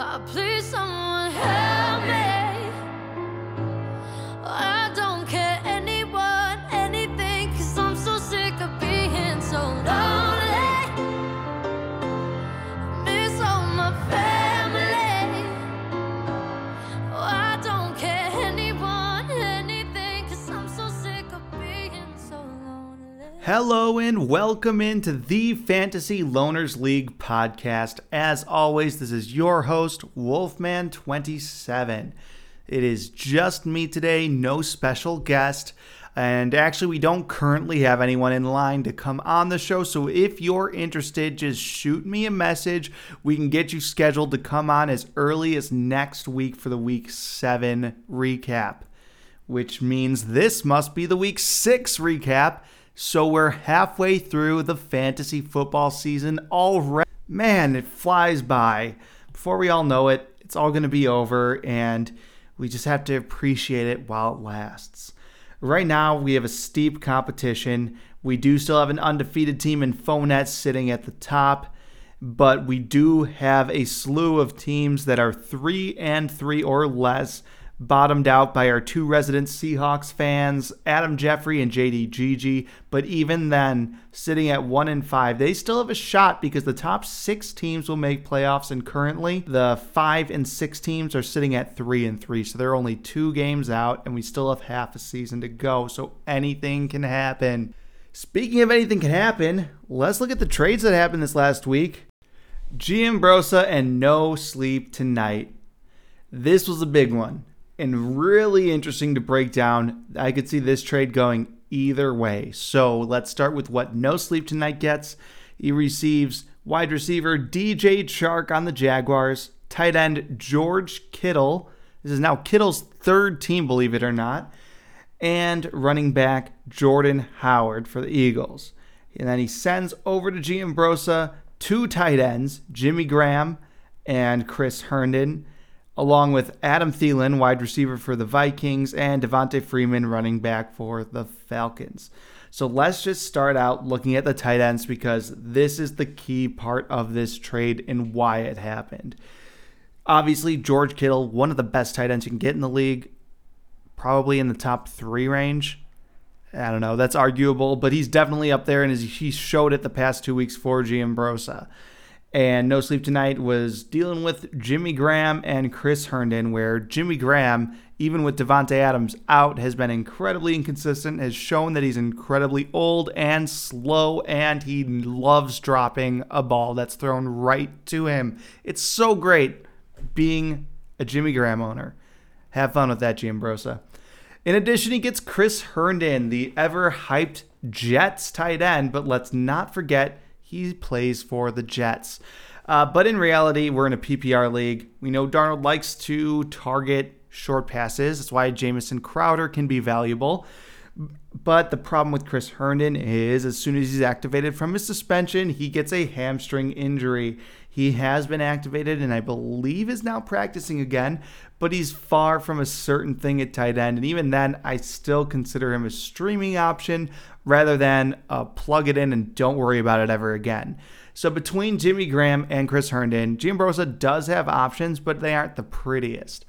Oh, please, someone help Hello and welcome into the Fantasy Loners League podcast. As always, this is your host, Wolfman27. It is just me today, no special guest. And actually, we don't currently have anyone in line to come on the show. So if you're interested, just shoot me a message. We can get you scheduled to come on as early as next week for the week seven recap which means this must be the week six recap. So we're halfway through the fantasy football season already. Man, it flies by. Before we all know it, it's all going to be over, and we just have to appreciate it while it lasts. Right now, we have a steep competition. We do still have an undefeated team in Fournette sitting at the top, but we do have a slew of teams that are three and three or less bottomed out by our two resident Seahawks fans, Adam Jeffrey and JDGG. But even then, sitting at one and five, they still have a shot because the top six teams will make playoffs, and currently the five and six teams are sitting at three and three. So they're only two games out, and we still have half a season to go. So anything can happen. Speaking of anything can happen, let's look at the trades that happened this last week. Giambrosa and no sleep tonight. This was a big one and really interesting to break down. I could see this trade going either way. So let's start with what No Sleep Tonight gets. He receives wide receiver DJ Chark on the Jaguars, tight end George Kittle. This is now Kittle's third team, believe it or not, and running back Jordan Howard for the Eagles. And then he sends over to Giambrosa two tight ends, Jimmy Graham and Chris Herndon along with Adam Thielen, wide receiver for the Vikings, and Devonta Freeman, running back for the Falcons. So let's just start out looking at the tight ends because this is the key part of this trade and why it happened. Obviously, George Kittle, one of the best tight ends you can get in the league, probably in the top three range. I don't know, that's arguable, but he's definitely up there and he showed it the past two weeks for Giambrosa. And No Sleep Tonight was dealing with Jimmy Graham and Chris Herndon, where Jimmy Graham, even with Davante Adams out, has been incredibly inconsistent, has shown that he's incredibly old and slow, and he loves dropping a ball that's thrown right to him. It's so great being a Jimmy Graham owner. Have fun with that, Giambrosa. In addition, he gets Chris Herndon, the ever hyped Jets tight end, but let's not forget he plays for the Jets. Uh, but in reality, we're in a PPR league. We know Darnold likes to target short passes. That's why Jamison Crowder can be valuable. But the problem with Chris Herndon is as soon as he's activated from his suspension, he gets a hamstring injury. He has been activated and I believe is now practicing again, but he's far from a certain thing at tight end. And even then, I still consider him a streaming option rather than uh, plug it in and don't worry about it ever again. So between Jimmy Graham and Chris Herndon, Jim Giambrosa does have options, but they aren't the prettiest.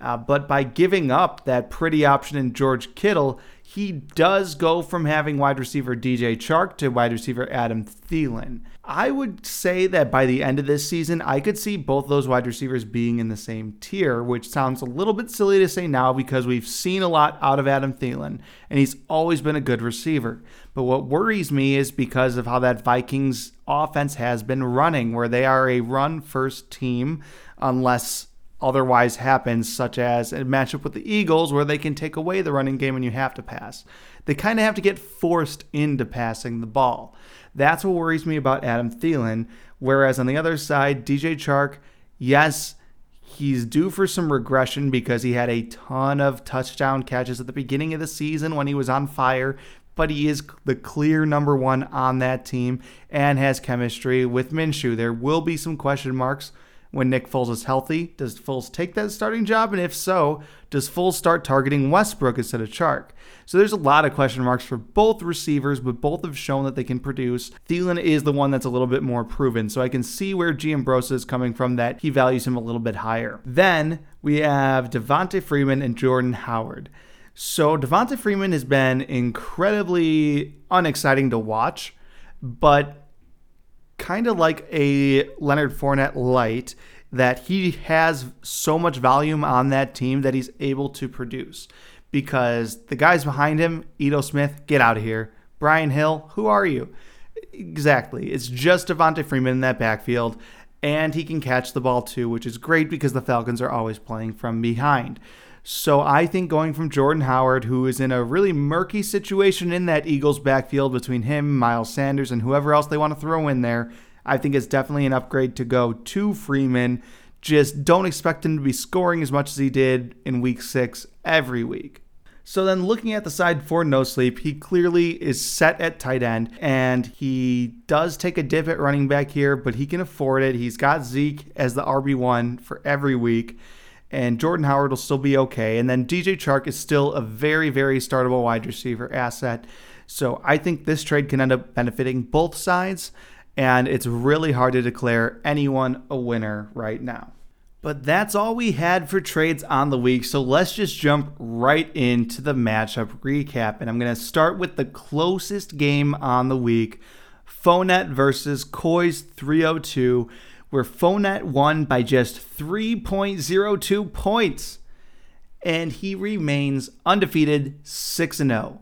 Uh, but by giving up that pretty option in George Kittle, he does go from having wide receiver DJ Chark to wide receiver Adam Thielen. I would say that by the end of this season, I could see both those wide receivers being in the same tier, which sounds a little bit silly to say now because we've seen a lot out of Adam Thielen, and he's always been a good receiver. But what worries me is because of how that Vikings offense has been running, where they are a run first team, unless otherwise happens, such as a matchup with the Eagles where they can take away the running game and you have to pass. They kind of have to get forced into passing the ball. That's what worries me about Adam Thielen. Whereas on the other side, DJ Chark, yes, he's due for some regression because he had a ton of touchdown catches at the beginning of the season when he was on fire. But he is the clear number one on that team and has chemistry with Minshew. There will be some question marks when Nick Foles is healthy? Does Foles take that starting job? And if so, does Foles start targeting Westbrook instead of Chark? So there's a lot of question marks for both receivers, but both have shown that they can produce. Thielen is the one that's a little bit more proven, so I can see where Giambrosa is coming from that he values him a little bit higher. Then we have Devonta Freeman and Jordan Howard. So Devonta Freeman has been incredibly unexciting to watch, but kind of like a Leonard Fournette light that he has so much volume on that team that he's able to produce because the guys behind him, Ito Smith, get out of here. Brian Hill, who are you? Exactly. It's just Devonta Freeman in that backfield, and he can catch the ball too, which is great because the Falcons are always playing from behind. So I think going from Jordan Howard, who is in a really murky situation in that Eagles backfield between him, Miles Sanders, and whoever else they want to throw in there, I think it's definitely an upgrade to go to Freeman. Just don't expect him to be scoring as much as he did in week six every week. So then looking at the side for no sleep, he clearly is set at tight end and he does take a dip at running back here, but he can afford it. He's got Zeke as the RB1 for every week and Jordan Howard will still be okay. And then DJ Chark is still a very, very startable wide receiver asset. So I think this trade can end up benefiting both sides, and it's really hard to declare anyone a winner right now. But that's all we had for trades on the week. So let's just jump right into the matchup recap. And I'm going to start with the closest game on the week Fournette versus Coys 302, where Fournette won by just 3.02 points. And he remains undefeated 6 0.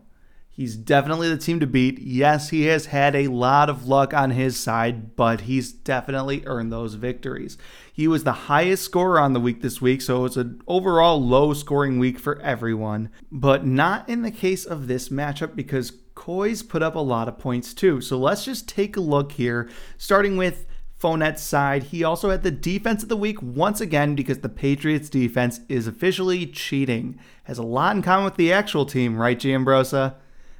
He's definitely the team to beat. Yes, he has had a lot of luck on his side, but he's definitely earned those victories. He was the highest scorer on the week this week, so it's an overall low scoring week for everyone. But not in the case of this matchup because Coy's put up a lot of points too. So let's just take a look here, starting with Fournette's side. He also had the defense of the week once again because the Patriots defense is officially cheating. Has a lot in common with the actual team, right, Giambrosa?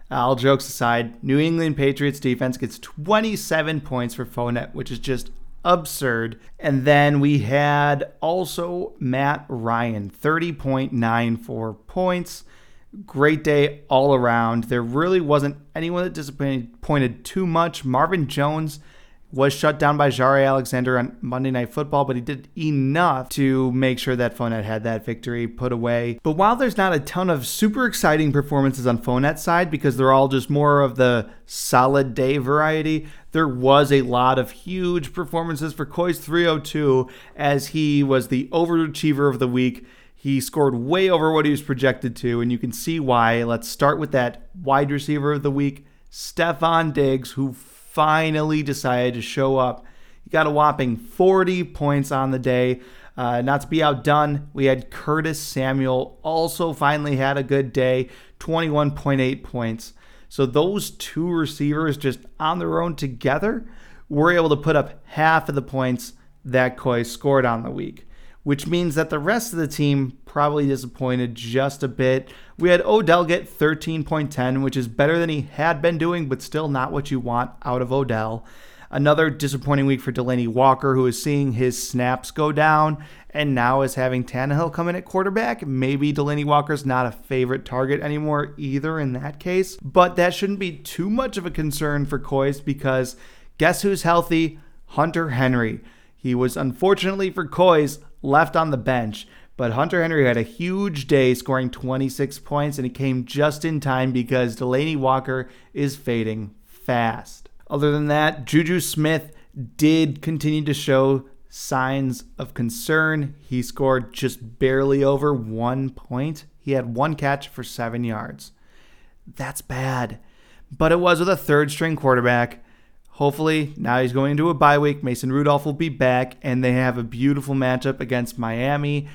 All jokes aside, New England Patriots defense gets 27 points for Fournette, which is just absurd. And then we had also Matt Ryan, 30.94 points. Great day all around. There really wasn't anyone that disappointed too much. Marvin Jones was shut down by Jaire Alexander on Monday Night Football, but he did enough to make sure that Fournette had that victory put away. But while there's not a ton of super exciting performances on Fournette's side because they're all just more of the solid day variety, there was a lot of huge performances for Coy's 302 as he was the overachiever of the week. He scored way over what he was projected to, and you can see why. Let's start with that wide receiver of the week, Stefon Diggs, who finally decided to show up. He got a whopping 40 points on the day. Uh, not to be outdone, we had Curtis Samuel also finally had a good day, 21.8 points. So those two receivers just on their own together were able to put up half of the points that Coy scored on the week which means that the rest of the team probably disappointed just a bit. We had Odell get 13.10, which is better than he had been doing, but still not what you want out of Odell. Another disappointing week for Delanie Walker, who is seeing his snaps go down and now is having Tannehill come in at quarterback. Maybe Delanie Walker's not a favorite target anymore either in that case, but that shouldn't be too much of a concern for Coys because guess who's healthy? Hunter Henry. He was unfortunately for Coys left on the bench. But Hunter Henry had a huge day, scoring 26 points, and it came just in time because Delanie Walker is fading fast. Other than that, Juju Smith did continue to show signs of concern. He scored just barely over one point. He had one catch for seven yards. That's bad. But it was with a third string quarterback. Hopefully, now he's going into a bye week. Mason Rudolph will be back, and they have a beautiful matchup against Miami.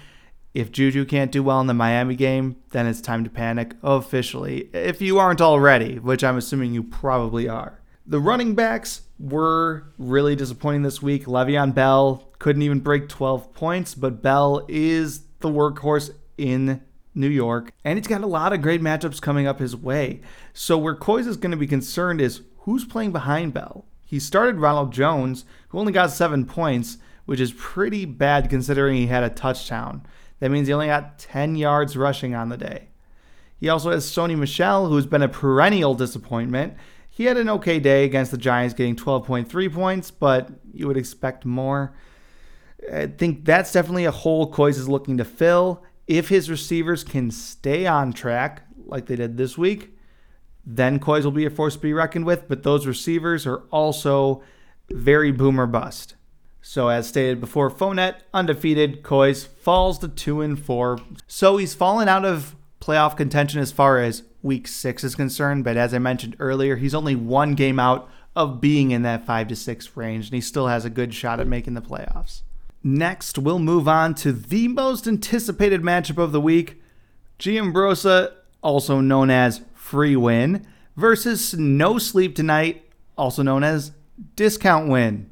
If Juju can't do well in the Miami game, then it's time to panic officially. If you aren't already, which I'm assuming you probably are. The running backs were really disappointing this week. Le'Veon Bell couldn't even break 12 points, but Bell is the workhorse in New York, and he's got a lot of great matchups coming up his way. So where Coys is going to be concerned is who's playing behind Bell. He started Ronald Jones, who only got seven points, which is pretty bad considering he had a touchdown. That means he only got 10 yards rushing on the day. He also has Sony Michel, who's been a perennial disappointment. He had an okay day against the Giants, getting 12.3 points, but you would expect more. I think that's definitely a hole Kois is looking to fill. If his receivers can stay on track like they did this week, then Kois will be a force to be reckoned with. But those receivers are also very boomer bust. So as stated before, Fournette undefeated, Kois falls to two and four. So he's fallen out of playoff contention as far as week six is concerned. But as I mentioned earlier, he's only one game out of being in that five to six range, and he still has a good shot at making the playoffs. Next, we'll move on to the most anticipated matchup of the week Giambrosa, also known as Free Win, versus No Sleep Tonight, also known as Discount Win.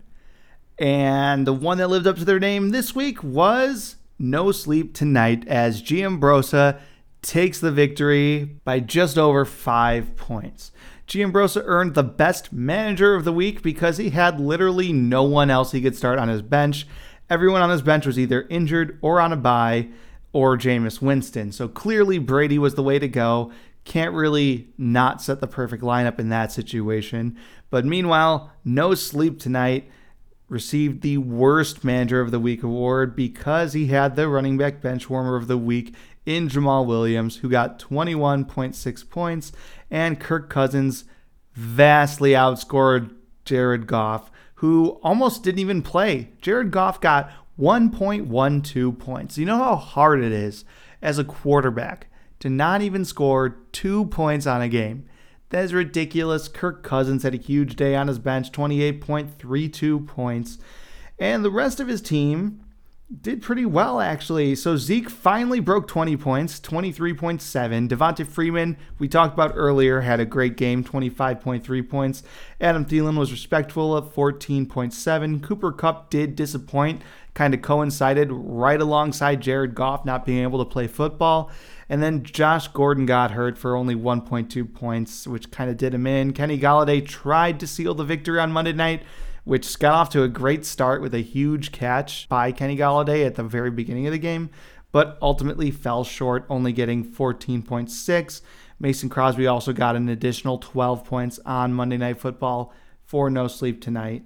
And the one that lived up to their name this week was No Sleep Tonight, as Giambrosa takes the victory by just over five points. Giambrosa earned the best manager of the week because he had literally no one else he could start on his bench. Everyone on his bench was either injured or on a bye or Jameis Winston. So clearly Brady was the way to go. Can't really not set the perfect lineup in that situation. But meanwhile, no sleep tonight received the worst manager of the week award because he had the running back bench warmer of the week in Jamaal Williams, who got 21.6 points, and Kirk Cousins vastly outscored Jared Goff, who almost didn't even play. Jared Goff got 1.12 points. You know how hard it is as a quarterback to not even score two points on a game. That is ridiculous. Kirk Cousins had a huge day on his bench, 28.32 points. And the rest of his team did pretty well, actually. So Zeke finally broke 20 points, 23.7. Devonta Freeman, we talked about earlier, had a great game, 25.3 points. Adam Thielen was respectful at 14.7. Cooper Kupp did disappoint, kind of coincided right alongside Jared Goff not being able to play football. And then Josh Gordon got hurt for only 1.2 points, which kind of did him in. Kenny Golladay tried to seal the victory on Monday night which got off to a great start with a huge catch by Kenny Golladay at the very beginning of the game, but ultimately fell short, only getting 14.6. Mason Crosby also got an additional 12 points on Monday Night Football for No Sleep Tonight.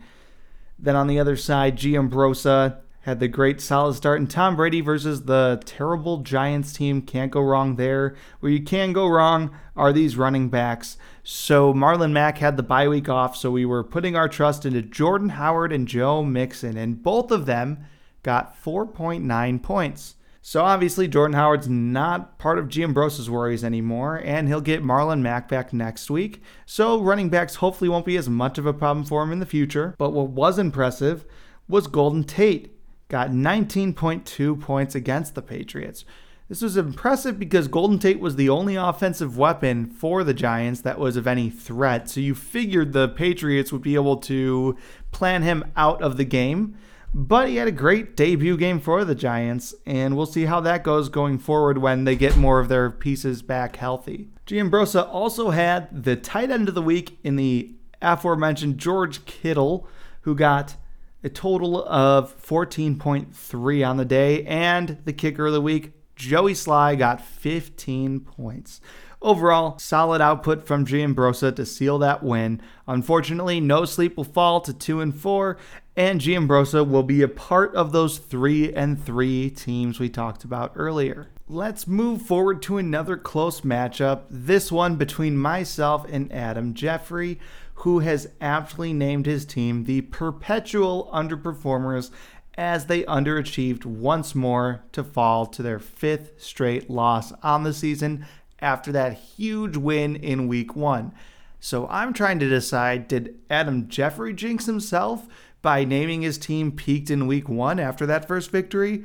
Then on the other side, Giambrosa had the great solid start. And Tom Brady versus the terrible Giants team can't go wrong there. Where you can go wrong are these running backs. So Marlon Mack had the bye week off, so we were putting our trust into Jordan Howard and Joe Mixon, and both of them got 4.9 points. So obviously Jordan Howard's not part of Giambrosa's worries anymore, and he'll get Marlon Mack back next week. So running backs hopefully won't be as much of a problem for him in the future. But what was impressive was Golden Tate got 19.2 points against the Patriots. This was impressive because Golden Tate was the only offensive weapon for the Giants that was of any threat. So you figured the Patriots would be able to plan him out of the game. But he had a great debut game for the Giants, and we'll see how that goes going forward when they get more of their pieces back healthy. Giambrosa also had the tight end of the week in the aforementioned George Kittle, who got a total of 14.3 on the day, and the kicker of the week, Joey Slye, got 15 points. Overall, solid output from Giambrosa to seal that win. Unfortunately, no sleep will fall to 2 and 4, and Giambrosa will be a part of those 3 and 3 teams we talked about earlier. Let's move forward to another close matchup, this one between myself and Adam Jeffrey who has aptly named his team the perpetual underperformers as they underachieved once more to fall to their fifth straight loss on the season after that huge win in week one. So I'm trying to decide did Adam Jeffrey jinx himself by naming his team peaked in week one after that first victory?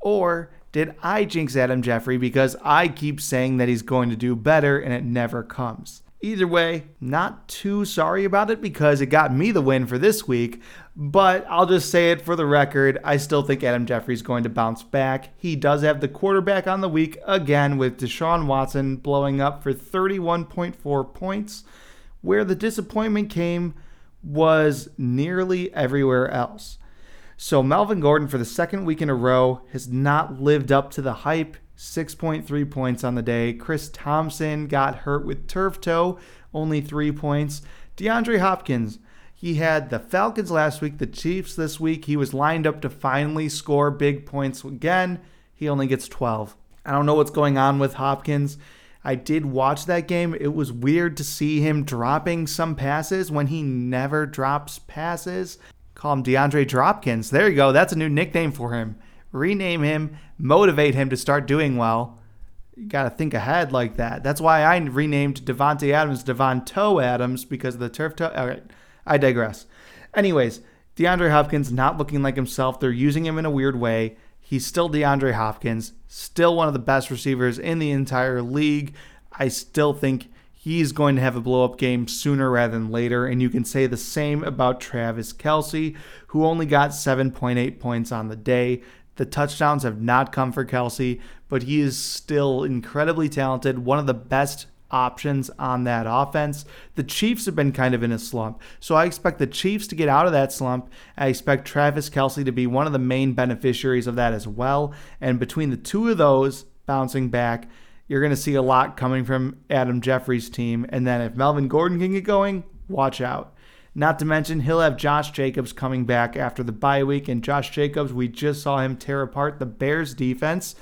Or did I jinx Adam Jeffrey because I keep saying that he's going to do better and it never comes? Either way, not too sorry about it because it got me the win for this week. But I'll just say it for the record. I still think Adam Jeffrey's going to bounce back. He does have the quarterback on the week again with Deshaun Watson blowing up for 31.4 points. Where the disappointment came was nearly everywhere else. So Melvin Gordon, for the second week in a row, has not lived up to the hype. 6.3 points on the day. Chris Thompson got hurt with turf toe, only three points. DeAndre Hopkins, he had the Falcons last week, the Chiefs this week. He was lined up to finally score big points again. He only gets 12. I don't know what's going on with Hopkins. I did watch that game. It was weird to see him dropping some passes when he never drops passes. Call him DeAndre Dropkins. There you go. That's a new nickname for him. Rename him, motivate him to start doing well. You got to think ahead like that. That's why I renamed Davante Adams Devonto Adams because of the turf toe. All right, I digress. Anyways, DeAndre Hopkins not looking like himself. They're using him in a weird way. He's still DeAndre Hopkins, still one of the best receivers in the entire league. I still think he's going to have a blow up game sooner rather than later. And you can say the same about Travis Kelce, who only got 7.8 points on the day. The touchdowns have not come for Kelce, but he is still incredibly talented, one of the best options on that offense. The Chiefs have been kind of in a slump. So I expect the Chiefs to get out of that slump. I expect Travis Kelce to be one of the main beneficiaries of that as well. And between the two of those bouncing back, you're going to see a lot coming from Adam Jeffrey's team. And then if Melvin Gordon can get going, watch out. Not to mention, he'll have Josh Jacobs coming back after the bye week. And Josh Jacobs, we just saw him tear apart the Bears defense.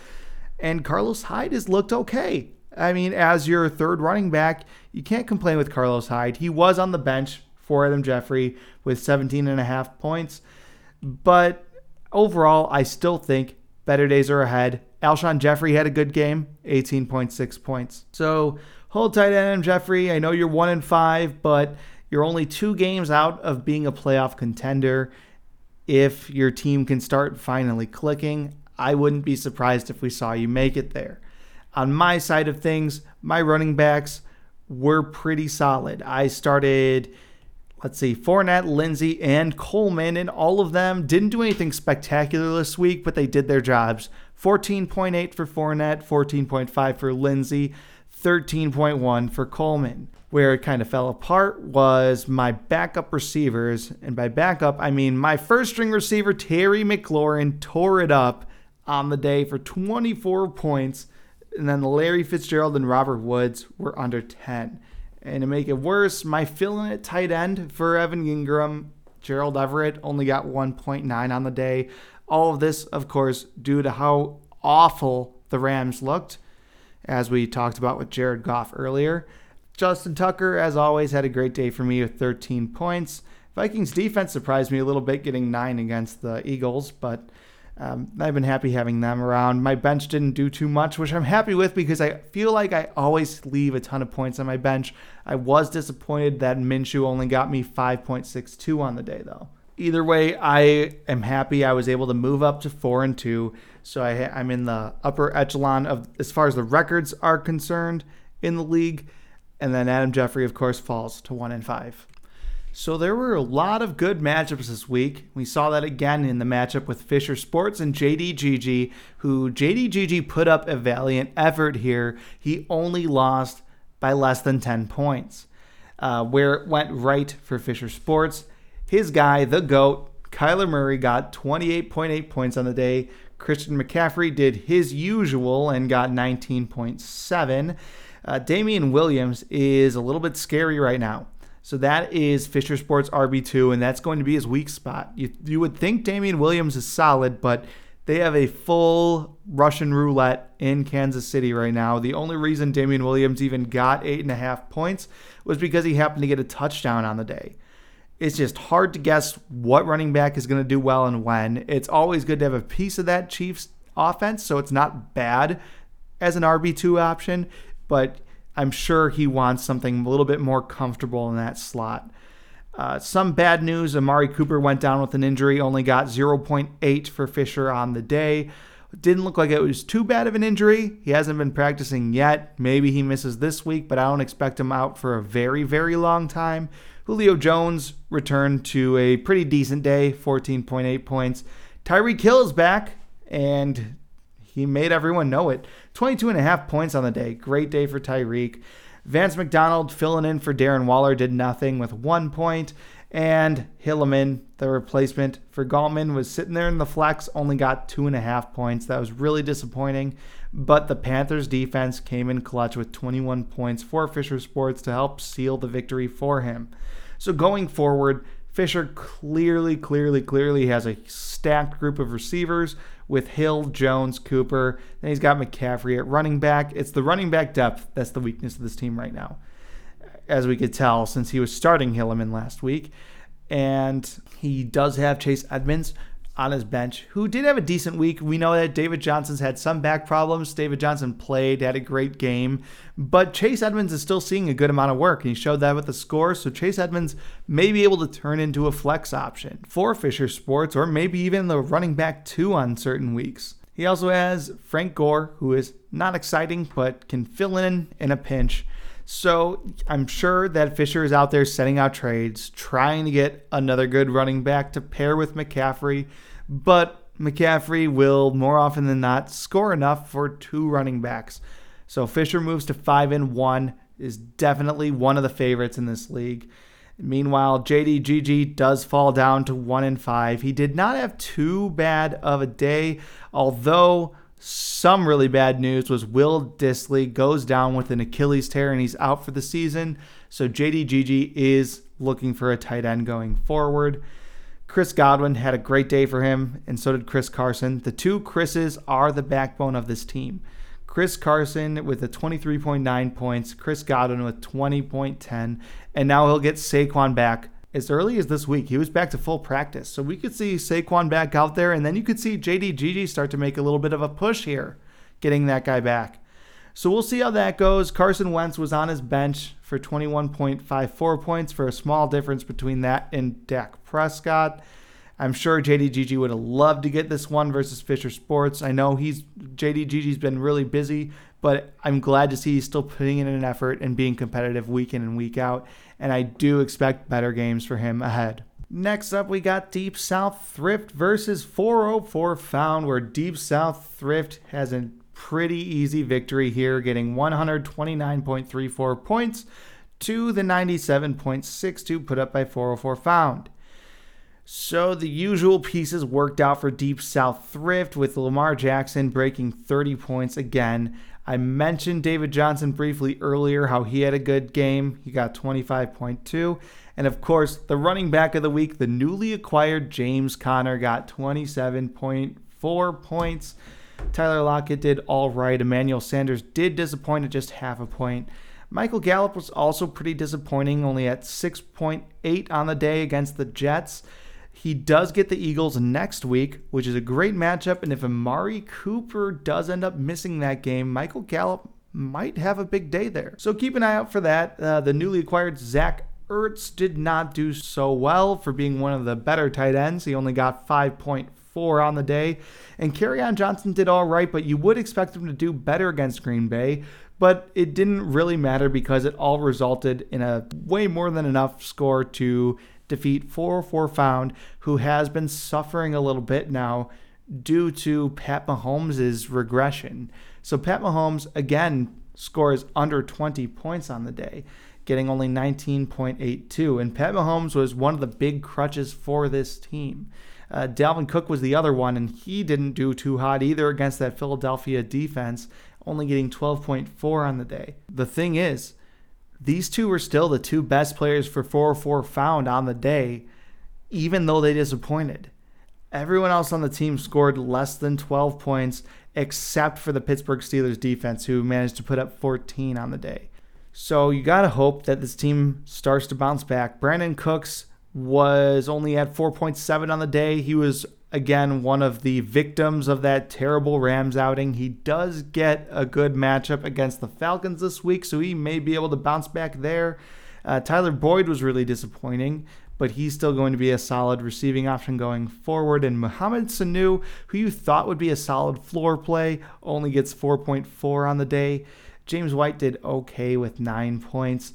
And Carlos Hyde has looked okay. I mean, as your third running back, you can't complain with Carlos Hyde. He was on the bench for Adam Jeffrey with 17 and a half points. But overall, I still think better days are ahead. Alshon Jeffery had a good game, 18.6 points. So hold tight, Adam Jeffrey. I know you're one and five, but you're only two games out of being a playoff contender. If your team can start finally clicking, I wouldn't be surprised if we saw you make it there. On my side of things, my running backs were pretty solid. I started, let's see, Fournette, Lindsey, and Coleman, and all of them didn't do anything spectacular this week, but they did their jobs. 14.8 for Fournette, 14.5 for Lindsey, 13.1 for Coleman. Where it kind of fell apart was my backup receivers. And by backup, I mean my first string receiver, Terry McLaurin, tore it up on the day for 24 points and then Larry Fitzgerald and Robert Woods were under 10. And to make it worse, my fill-in at tight end for Evan Engram, Gerald Everett, only got 1.9 on the day. All of this, of course, due to how awful the Rams looked, as we talked about with Jared Goff earlier. Justin Tucker, as always, had a great day for me with 13 points. Vikings defense surprised me a little bit, getting nine against the Eagles, but um, I've been happy having them around. My bench didn't do too much, which I'm happy with because I feel like I always leave a ton of points on my bench. I was disappointed that Minshew only got me 5.62 on the day, though. Either way, I am happy I was able to move up to four and two, so I, I'm in the upper echelon of as far as the records are concerned in the league. And then Adam Jeffrey, of course, falls to one and five. So there were a lot of good matchups this week. We saw that again in the matchup with Fisher Sports and JDGG, who JDGG put up a valiant effort here. He only lost by less than 10 points. Uh, where it went right for Fisher Sports, his guy, the GOAT, Kyler Murray, got 28.8 points on the day. Christian McCaffrey did his usual and got 19.7. Uh, Damien Williams is a little bit scary right now. So that is Fisher Sports RB2, and that's going to be his weak spot. You, you would think Damien Williams is solid, but they have a full Russian roulette in Kansas City right now. The only reason Damien Williams even got eight and a half points was because he happened to get a touchdown on the day. It's just hard to guess what running back is going to do well and when. It's always good to have a piece of that Chiefs offense, so it's not bad as an RB2 option, but I'm sure he wants something a little bit more comfortable in that slot. Uh, some bad news Amari Cooper went down with an injury, only got 0.8 for Fisher on the day. Didn't look like it was too bad of an injury. He hasn't been practicing yet. Maybe he misses this week, but I don't expect him out for a very, very long time. Julio Jones returned to a pretty decent day, 14.8 points. Tyreek Hill is back, and he made everyone know it. 22 and a half points on the day. Great day for Tyreek. Vance McDonald filling in for Darren Waller did nothing with one point. And Hilliman, the replacement for Gallman, was sitting there in the flex, only got two and a half points. That was really disappointing. But the Panthers defense came in clutch with 21 points for Fisher Sports to help seal the victory for him. So going forward, Fisher clearly, clearly, clearly has a stacked group of receivers with Hill, Jones, Cooper. Then he's got McCaffrey at running back. It's the running back depth that's the weakness of this team right now as we could tell since he was starting Hilliman last week. And he does have Chase Edmonds on his bench, who did have a decent week. We know that David Johnson's had some back problems. David Johnson played, had a great game, but Chase Edmonds is still seeing a good amount of work, and he showed that with the score. So Chase Edmonds may be able to turn into a flex option for Fisher Sports, or maybe even the running back two on certain weeks. He also has Frank Gore, who is not exciting, but can fill in in a pinch. So I'm sure that Fisher is out there setting out trades, trying to get another good running back to pair with McCaffrey, but McCaffrey will more often than not score enough for two running backs. So Fisher moves to 5 and 1 is definitely one of the favorites in this league. Meanwhile, JDGG does fall down to 1 and 5. He did not have too bad of a day, although some really bad news was Will Dissly goes down with an Achilles tear and he's out for the season. So JDGG is looking for a tight end going forward. Chris Godwin had a great day for him, and so did Chris Carson. The two Chris's are the backbone of this team. Chris Carson with a 23.9 points, Chris Godwin with 20.10, and now he'll get Saquon back as early as this week. He was back to full practice. So we could see Saquon back out there, and then you could see JDGG start to make a little bit of a push here, getting that guy back. So we'll see how that goes. Carson Wentz was on his bench for 21.54 points for a small difference between that and Dak Prescott. I'm sure JDGG would have loved to get this one versus Fisher Sports. I know he's JDGG's been really busy, but I'm glad to see he's still putting in an effort and being competitive week in and week out. And I do expect better games for him ahead. Next up, we got Deep South Thrift versus 404 Found, where Deep South Thrift has a pretty easy victory here, getting 129.34 points to the 97.62 put up by 404 Found. So the usual pieces worked out for Deep South Thrift with Lamar Jackson breaking 30 points again. I mentioned David Johnson briefly earlier, how he had a good game. He got 25.2. And of course, the running back of the week, the newly acquired James Conner, got 27.4 points. Tyler Lockett did all right. Emmanuel Sanders did disappoint at just half a point. Michael Gallup was also pretty disappointing, only at 6.8 on the day against the Jets. He does get the Eagles next week, which is a great matchup. And if Amari Cooper does end up missing that game, Michael Gallup might have a big day there. So keep an eye out for that. Uh, the newly acquired Zach Ertz did not do so well for being one of the better tight ends. He only got 5.4 on the day. And Kerryon Johnson did all right, but you would expect him to do better against Green Bay. But it didn't really matter because it all resulted in a way more than enough score to defeat 404 Found, who has been suffering a little bit now due to Pat Mahomes' regression. So Pat Mahomes, again, scores under 20 points on the day, getting only 19.82. And Pat Mahomes was one of the big crutches for this team. Uh, Dalvin Cook was the other one, and he didn't do too hot either against that Philadelphia defense, only getting 12.4 on the day. The thing is, these two were still the two best players for 404 found on the day, even though they disappointed. Everyone else on the team scored less than 12 points, except for the Pittsburgh Steelers defense, who managed to put up 14 on the day. So you got to hope that this team starts to bounce back. Brandin Cooks was only at 4.7 on the day. He was again one of the victims of that terrible Rams outing. He does get a good matchup against the Falcons this week, so he may be able to bounce back there. Uh, Tyler Boyd was really disappointing, but he's still going to be a solid receiving option going forward. And Mohamed Sanu, who you thought would be a solid floor play, only gets 4.4 on the day. James White did okay with nine points,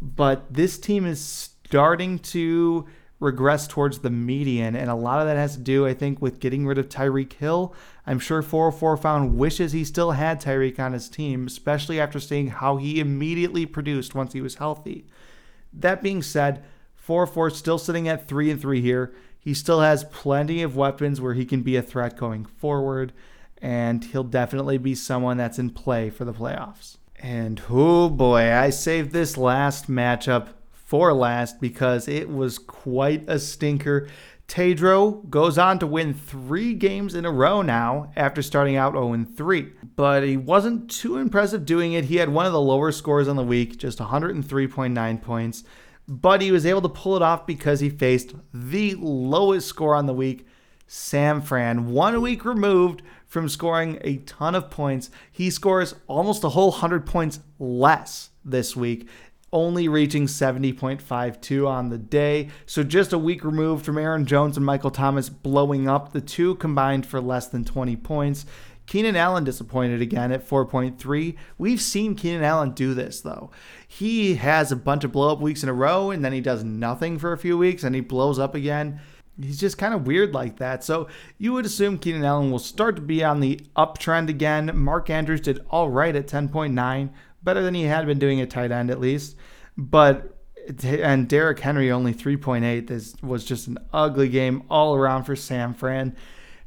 but this team is starting to regress towards the median. And a lot of that has to do, I think, with getting rid of Tyreek Hill. I'm sure 404 Found wishes he still had Tyreek on his team, especially after seeing how he immediately produced once he was healthy. That being said, 4 4, still sitting at 3 and 3 here. He still has plenty of weapons where he can be a threat going forward, and he'll definitely be someone that's in play for the playoffs. And oh boy, I saved this last matchup for last because it was quite a stinker. Tedro goes on to win three games in a row now after starting out 0 3. But he wasn't too impressive doing it. He had one of the lower scores on the week, just 103.9 points. But he was able to pull it off because he faced the lowest score on the week, San Fran, one week removed from scoring a ton of points. He scores almost a whole 100 points less this week only reaching 70.52 on the day. So just a week removed from Aaron Jones and Michael Thomas blowing up. The two combined for less than 20 points. Keenan Allen disappointed again at 4.3. We've seen Keenan Allen do this though. He has a bunch of blow up weeks in a row and then he does nothing for a few weeks and he blows up again. He's just kind of weird like that. So you would assume Keenan Allen will start to be on the uptrend again. Mark Andrews did all right at 10.9, better than he had been doing at tight end at least. But and Derrick Henry only 3.8. This was just an ugly game all around for San Fran.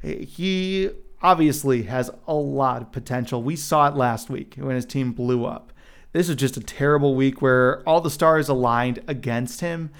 He obviously has a lot of potential. We saw it last week when his team blew up. This was just a terrible week where all the stars aligned against him.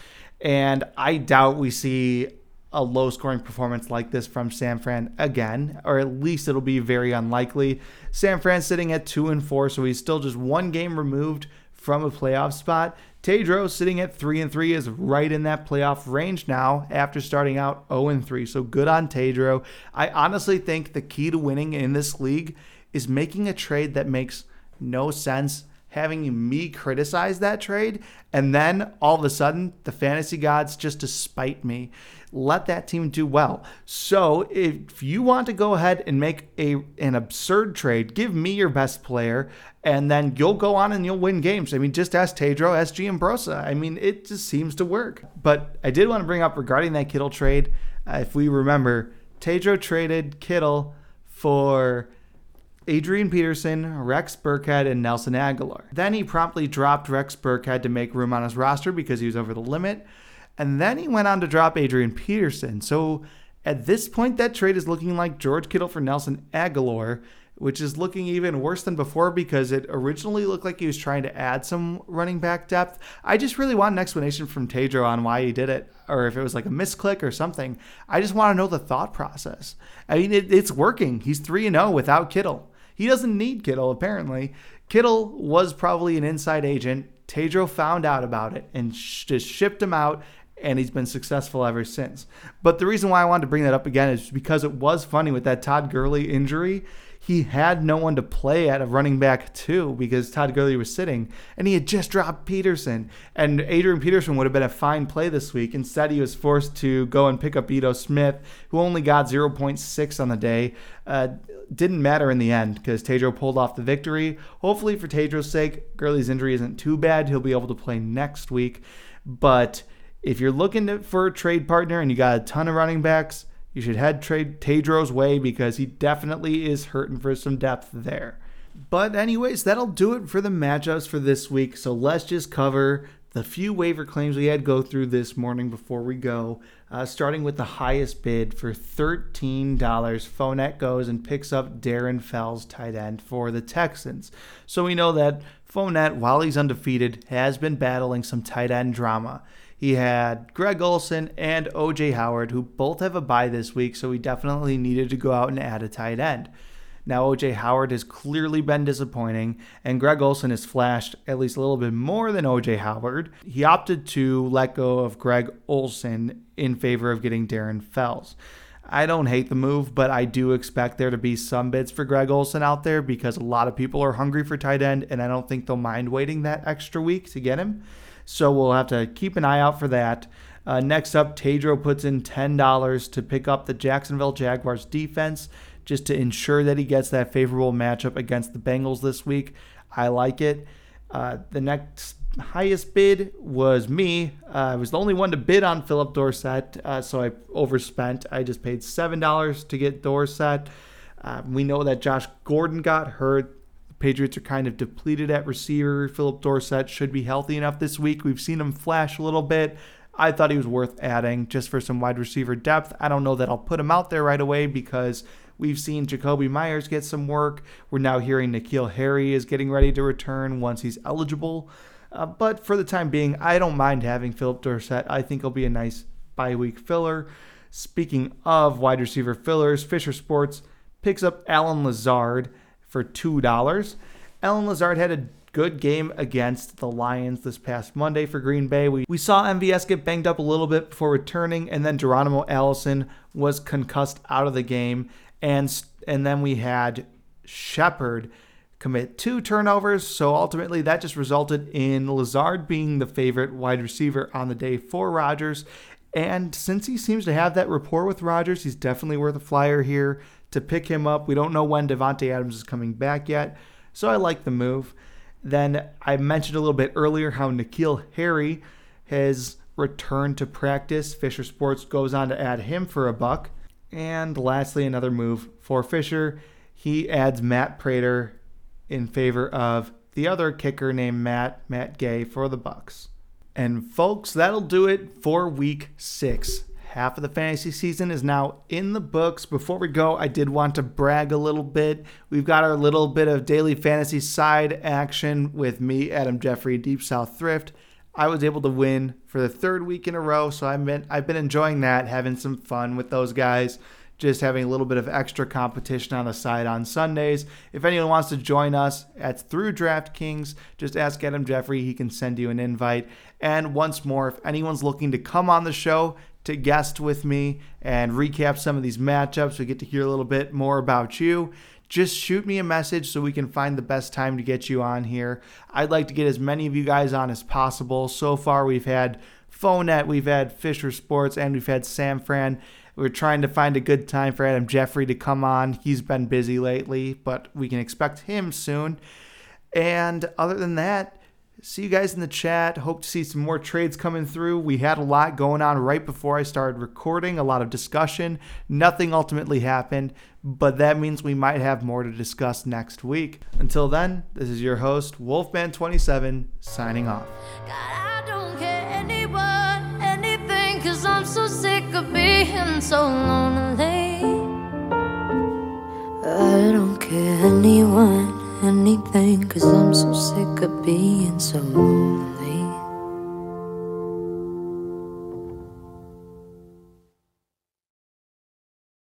And I doubt we see a low scoring performance like this from San Fran again, or at least it'll be very unlikely. San Fran sitting at two and four, so he's still just one game removed from a playoff spot. Tedro sitting at three and three is right in that playoff range now after starting out 0 and 3. So good on Tedro. I honestly think the key to winning in this league is making a trade that makes no sense having me criticize that trade, and then all of a sudden the fantasy gods just to spite me let that team do well. So if you want to go ahead and make a an absurd trade, give me your best player, and then you'll go on and you'll win games. I mean, just ask Tedro, SG, and Brosa. I mean, it just seems to work. But I did want to bring up regarding that Kittle trade. Uh, if we remember, Tedro traded Kittle for Adrian Peterson, Rex Burkhead, and Nelson Agholor. Then he promptly dropped Rex Burkhead to make room on his roster because he was over the limit. And then he went on to drop Adrian Peterson. So at this point, that trade is looking like George Kittle for Nelson Agholor, which is looking even worse than before because it originally looked like he was trying to add some running back depth. I just really want an explanation from Tedro on why he did it, or if it was like a misclick or something. I just want to know the thought process. I mean, it, it's working. He's 3 0 without Kittle. He doesn't need Kittle, apparently. Kittle was probably an inside agent. Tedro found out about it and sh- just shipped him out, and he's been successful ever since. But the reason why I wanted to bring that up again is because it was funny with that Todd Gurley injury. He had no one to play at a running back too because Todd Gurley was sitting, and he had just dropped Peterson, and Adrian Peterson would have been a fine play this week. Instead, he was forced to go and pick up Ito Smith, who only got 0.6 on the day. Uh, didn't matter in the end because Tedro pulled off the victory. Hopefully, for Tedro's sake, Gurley's injury isn't too bad. He'll be able to play next week. But if you're looking for a trade partner and you got a ton of running backs, you should head trade Tedro's way because he definitely is hurting for some depth there. But, anyways, that'll do it for the matchups for this week. So let's just cover the few waiver claims we had go through this morning before we go. Uh, starting with the highest bid for $13, Fournette goes and picks up Darren Fells, tight end for the Texans. So we know that Fournette, while he's undefeated, has been battling some tight end drama. He had Greg Olsen and OJ Howard, who both have a bye this week, so he definitely needed to go out and add a tight end. Now, OJ Howard has clearly been disappointing, and Greg Olsen has flashed at least a little bit more than OJ Howard. He opted to let go of Greg Olsen in favor of getting Darren Fells. I don't hate the move, but I do expect there to be some bids for Greg Olsen out there because a lot of people are hungry for tight end, and I don't think they'll mind waiting that extra week to get him. So we'll have to keep an eye out for that. Uh, next up, Tedro puts in $10 to pick up the Jacksonville Jaguars defense just to ensure that he gets that favorable matchup against the Bengals this week. I like it. Uh, the next highest bid was me. Uh, I was the only one to bid on Phillip Dorsett, uh, so I overspent. I just paid $7 to get Dorsett. Uh, we know that Josh Gordon got hurt. The Patriots are kind of depleted at receiver. Phillip Dorsett should be healthy enough this week. We've seen him flash a little bit. I thought he was worth adding just for some wide receiver depth. I don't know that I'll put him out there right away because we've seen Jakobi Meyers get some work. We're now hearing N'Keal Harry is getting ready to return once he's eligible. Uh, but for the time being, I don't mind having Phillip Dorsett. I think he'll be a nice bye week filler. Speaking of wide receiver fillers, Fisher Sports picks up Allen Lazard for $2. Allen Lazard had a good game against the Lions this past Monday for Green Bay. We, we saw MVS get banged up a little bit before returning, and then Geronimo Allison was concussed out of the game. And, and then we had Shepard commit two turnovers. So ultimately, that just resulted in Lazard being the favorite wide receiver on the day for Rodgers. And since he seems to have that rapport with Rodgers, he's definitely worth a flyer here to pick him up. We don't know when Davante Adams is coming back yet, so I like the move. Then I mentioned a little bit earlier how N'Keal Harry has returned to practice. Fisher Sports goes on to add him for a buck. And lastly, another move for Fisher. He adds Matt Prater in favor of the other kicker named Matt, Matt Gay for the Bucks. And folks, that'll do it for week six. Half of the fantasy season is now in the books. Before we go, I did want to brag a little bit. We've got our little bit of daily fantasy side action with me, Adam Jeffrey, Deep South Thrift. I was able to win for the third week in a row, so I've been I've been enjoying that, having some fun with those guys just having a little bit of extra competition on the side on Sundays. If anyone wants to join us, it's through DraftKings. Just ask Adam Jeffrey, he can send you an invite. And once more, if anyone's looking to come on the show to guest with me and recap some of these matchups, we get to hear a little bit more about you. Just shoot me a message so we can find the best time to get you on here. I'd like to get as many of you guys on as possible. So far, we've had Fournette, we've had Fisher Sports, and we've had San Fran. We're trying to find a good time for Adam Jeffrey to come on. He's been busy lately, but we can expect him soon. And other than that, see you guys in the chat. Hope to see some more trades coming through. We had a lot going on right before I started recording, a lot of discussion. Nothing ultimately happened, but that means we might have more to discuss next week. Until then, this is your host, Wolfman27, signing off. Cause anything Cause I'm so sick of being so lonely.